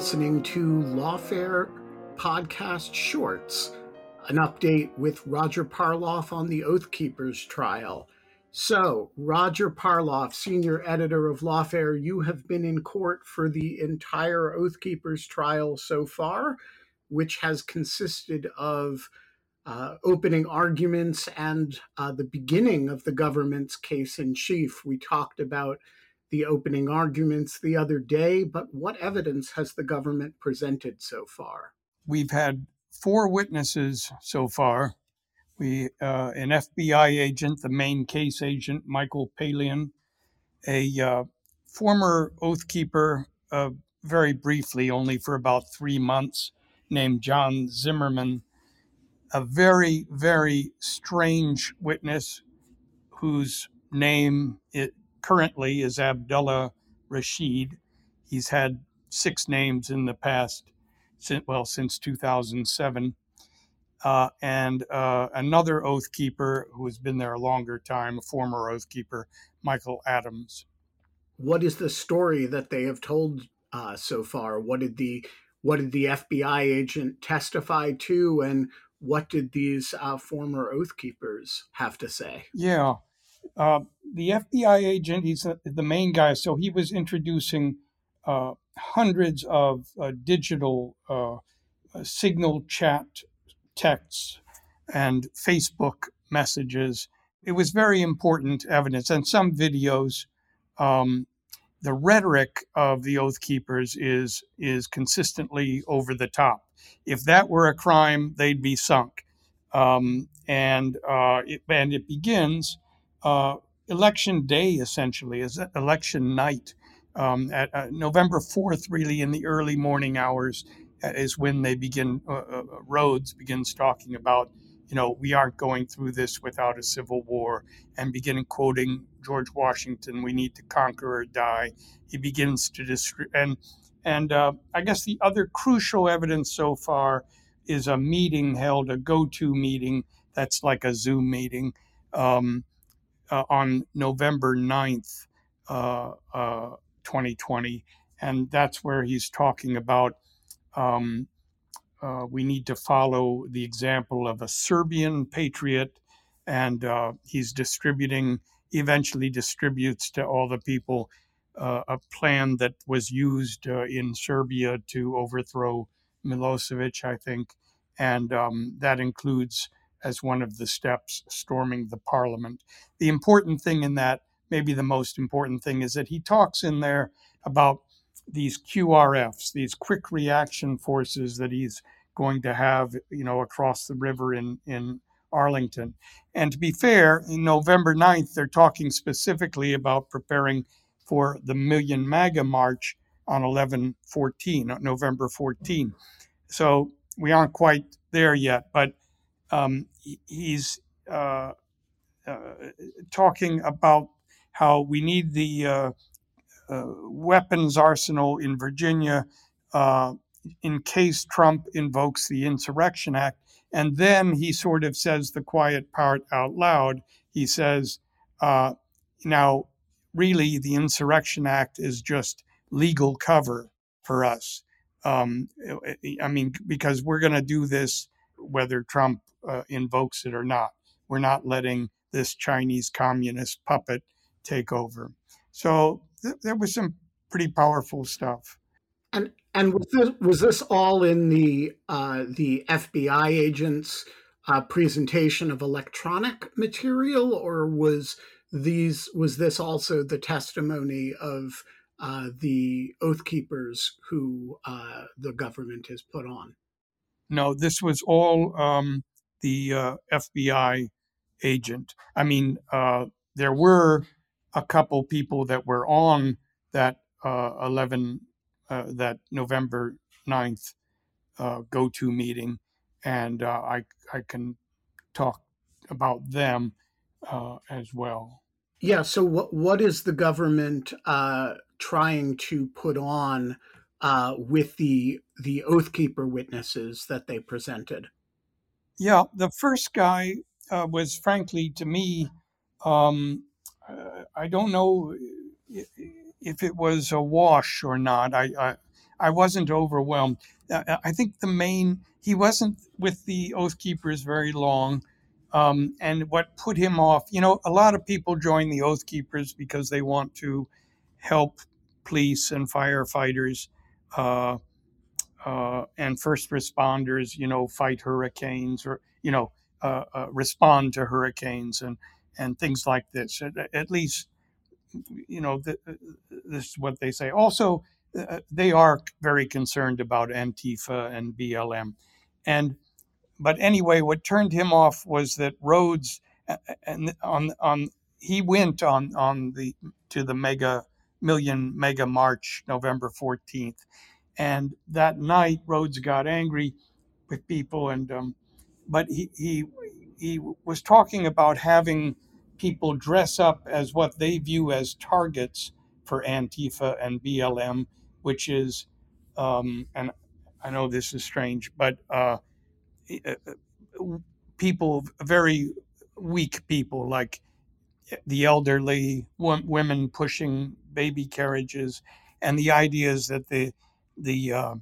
listening to Lawfare Podcast Shorts, an update with Roger Parloff on the Oath Keepers trial. So, Roger Parloff, senior editor of Lawfare, you have been in court for the entire Oath Keepers trial so far, which has consisted of uh, opening arguments and uh, the beginning of the government's case in chief. We talked about the opening arguments the other day, but what evidence has the government presented so far? We've had four witnesses so far. We uh, an FBI agent, the main case agent, Michael Palian, a uh, former oath keeper, uh, very briefly, only for about three months, named John Zimmerman, a very, very strange witness whose name it currently is Abdullah Rashid. He's had six names in the past, well, since 2007. Uh, and uh, another oath keeper who has been there a longer time, a former oath keeper, Michael Adams. What is the story that they have told uh, so far? What did the what did the FBI agent testify to, and what did these uh, former oath keepers have to say? Yeah, uh, the FBI agent, he's the main guy, so he was introducing uh, hundreds of uh, digital uh, uh, signal chat texts and Facebook messages. It was very important evidence and some videos. Um, the rhetoric of the Oath Keepers is is consistently over the top. If that were a crime, they'd be sunk. Um, and uh, it, and it begins uh, election day, essentially, is election night. Um, at uh, November 4th, really in the early morning hours, is when they begin, uh, uh, Rhodes begins talking about, you know, we aren't going through this without a civil war, and beginning quoting George Washington, we need to conquer or die. He begins to describe, and and uh, I guess the other crucial evidence so far is a meeting held, a go-to meeting that's like a Zoom meeting. Um, uh, on November 9th, uh, 2020. Uh, and that's where he's talking about um, uh, we need to follow the example of a Serbian patriot. And uh, he's distributing, eventually distributes to all the people a plan that was used in Serbia to overthrow Milosevic, I think. And um, that includes as one of the steps storming the parliament. The important thing in that, maybe the most important thing, is that he talks in there about these QRFs, these quick reaction forces that he's going to have, you know, across the river in, in Arlington. And to be fair, in November 9th, they're talking specifically about preparing for the Million MAGA March on 11 14, November 14. So we aren't quite there yet, but um, he's uh, uh, talking about how we need the uh, uh weapons arsenal in Virginia in case Trump invokes the Insurrection Act. And then he sort of says the quiet part out loud. He says, uh, now, really, the Insurrection Act is just legal cover for us. Um, I mean, because we're going to do this whether Trump uh, invokes it or not. We're not letting this Chinese communist puppet take over. So th- there was some pretty powerful stuff. And and was this, was this all in the uh, the FBI agents' uh, presentation of electronic material, or was these was this also the testimony of uh, the oath keepers who uh, the government has put on? No, this was all um, the uh, FBI agent. I mean, uh, there were a couple people that were on that uh, 11, uh, that November 9th uh, go to meeting, and uh, I, I can talk about them as well. Yeah. So, what what is the government trying to put on uh, with the the oath keeper witnesses that they presented? Yeah, the first guy uh, was frankly to me, um, uh, I don't know if it was a wash or not. I I, I wasn't overwhelmed. I, I think the main he wasn't with the oath keepers very long. Um, and what put him off, you know, a lot of people join the Oath Keepers because they want to help police and firefighters uh, uh, and first responders, you know, fight hurricanes or, you know, uh, uh respond to hurricanes and, and things like this. At, at least, you know, the, this is what they say. Also, uh, they are very concerned about Antifa and BLM. And but anyway, what turned him off was that Rhodes and on on he went on on the to the MAGA million MAGA march November 14th, and that night Rhodes got angry with people and um, but he he he was talking about having people dress up as what they view as targets for Antifa and BLM, which is um, and I know this is strange, but uh, people, very weak people, like the elderly, women pushing baby carriages, and the idea is that the the uh,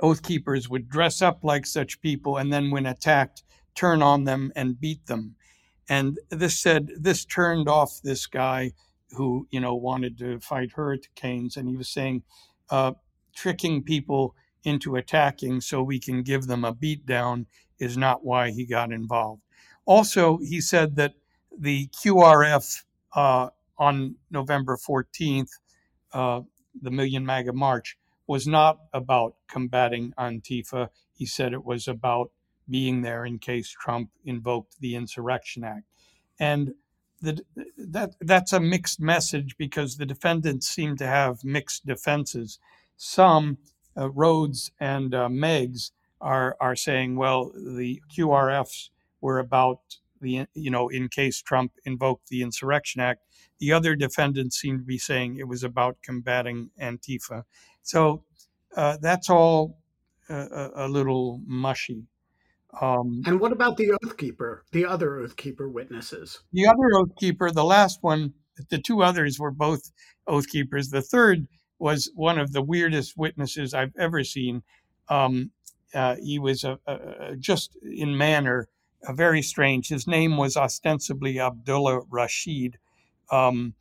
oath keepers would dress up like such people, and then when attacked, turn on them and beat them. And this said this turned off this guy who you know wanted to fight hurricanes, and he was saying, uh, tricking people into attacking so we can give them a beatdown is not why he got involved. Also, he said that the QRF uh, on November 14th, uh, the Million MAGA March, was not about combating Antifa. He said it was about being there in case Trump invoked the Insurrection Act. And the, that that's a mixed message because the defendants seem to have mixed defenses. Some uh, Rhodes and uh, Meggs are are saying, well, the QRFs were about the you know in case Trump invoked the Insurrection Act. The other defendants seemed to be saying it was about combating Antifa. So uh, that's all a, a, little mushy. Um, and what about the Oath Keeper, the other Oath Keeper witnesses? The other Oath Keeper, the last one, the two others were both Oath Keepers. The third was one of the weirdest witnesses I've ever seen. Um, uh, he was a, a, just in manner very strange. His name was ostensibly Abdullah Rashid, um,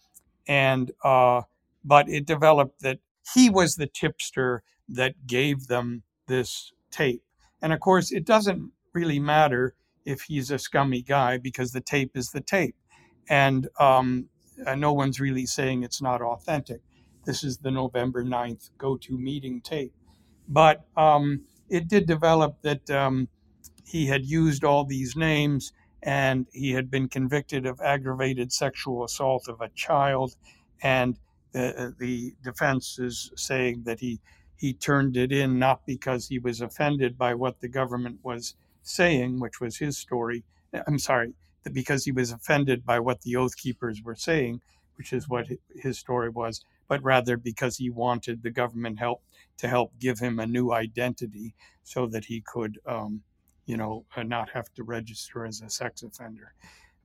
and uh, but it developed that he was the tipster that gave them this tape. And of course, it doesn't really matter if he's a scummy guy because the tape is the tape, and um, uh, no one's really saying it's not authentic. This is the November 9th go to meeting tape. But um, it did develop that um, he had used all these names and he had been convicted of aggravated sexual assault of a child. And the, uh, the defense is saying that he, he turned it in not because he was offended by what the government was saying, which was his story. I'm sorry, because he was offended by what the Oath Keepers were saying, which is what his story was but rather because he wanted the government help to help give him a new identity so that he could, um, you know, uh, not have to register as a sex offender.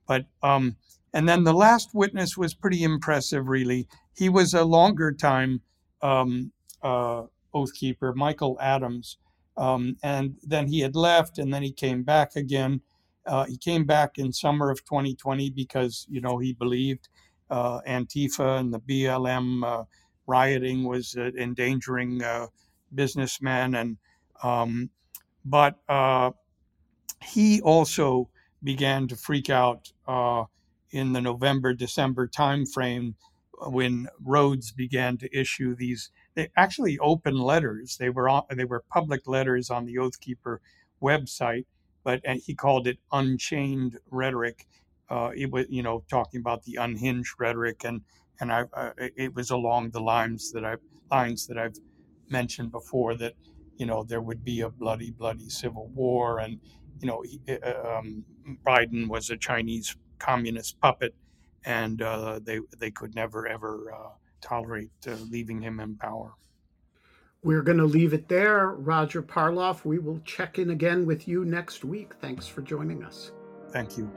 But um, and then the last witness was pretty impressive, really. He was a longer time um, uh, oath keeper, Michael Adams. Um, and then he had left, and then he came back again. Uh, he came back in summer of 2020 because you know he believed uh, Antifa and the BLM uh, rioting was uh, endangering businessmen, and um, but he also began to freak out in the November December timeframe when Rhodes began to issue these they actually open letters. They were they were public letters on the Oathkeeper website, but he called it unchained rhetoric. Uh, it was you know talking about the unhinged rhetoric, and and I uh, it was along the lines that I lines that I've mentioned before that you know there would be a bloody bloody civil war, and you know he, uh, um, Biden was a Chinese communist puppet, and uh, they they could never ever uh, tolerate uh, leaving him in power. We're going to leave it there. Roger Parloff, we will check in again with you next week. Thanks for joining us. Thank you.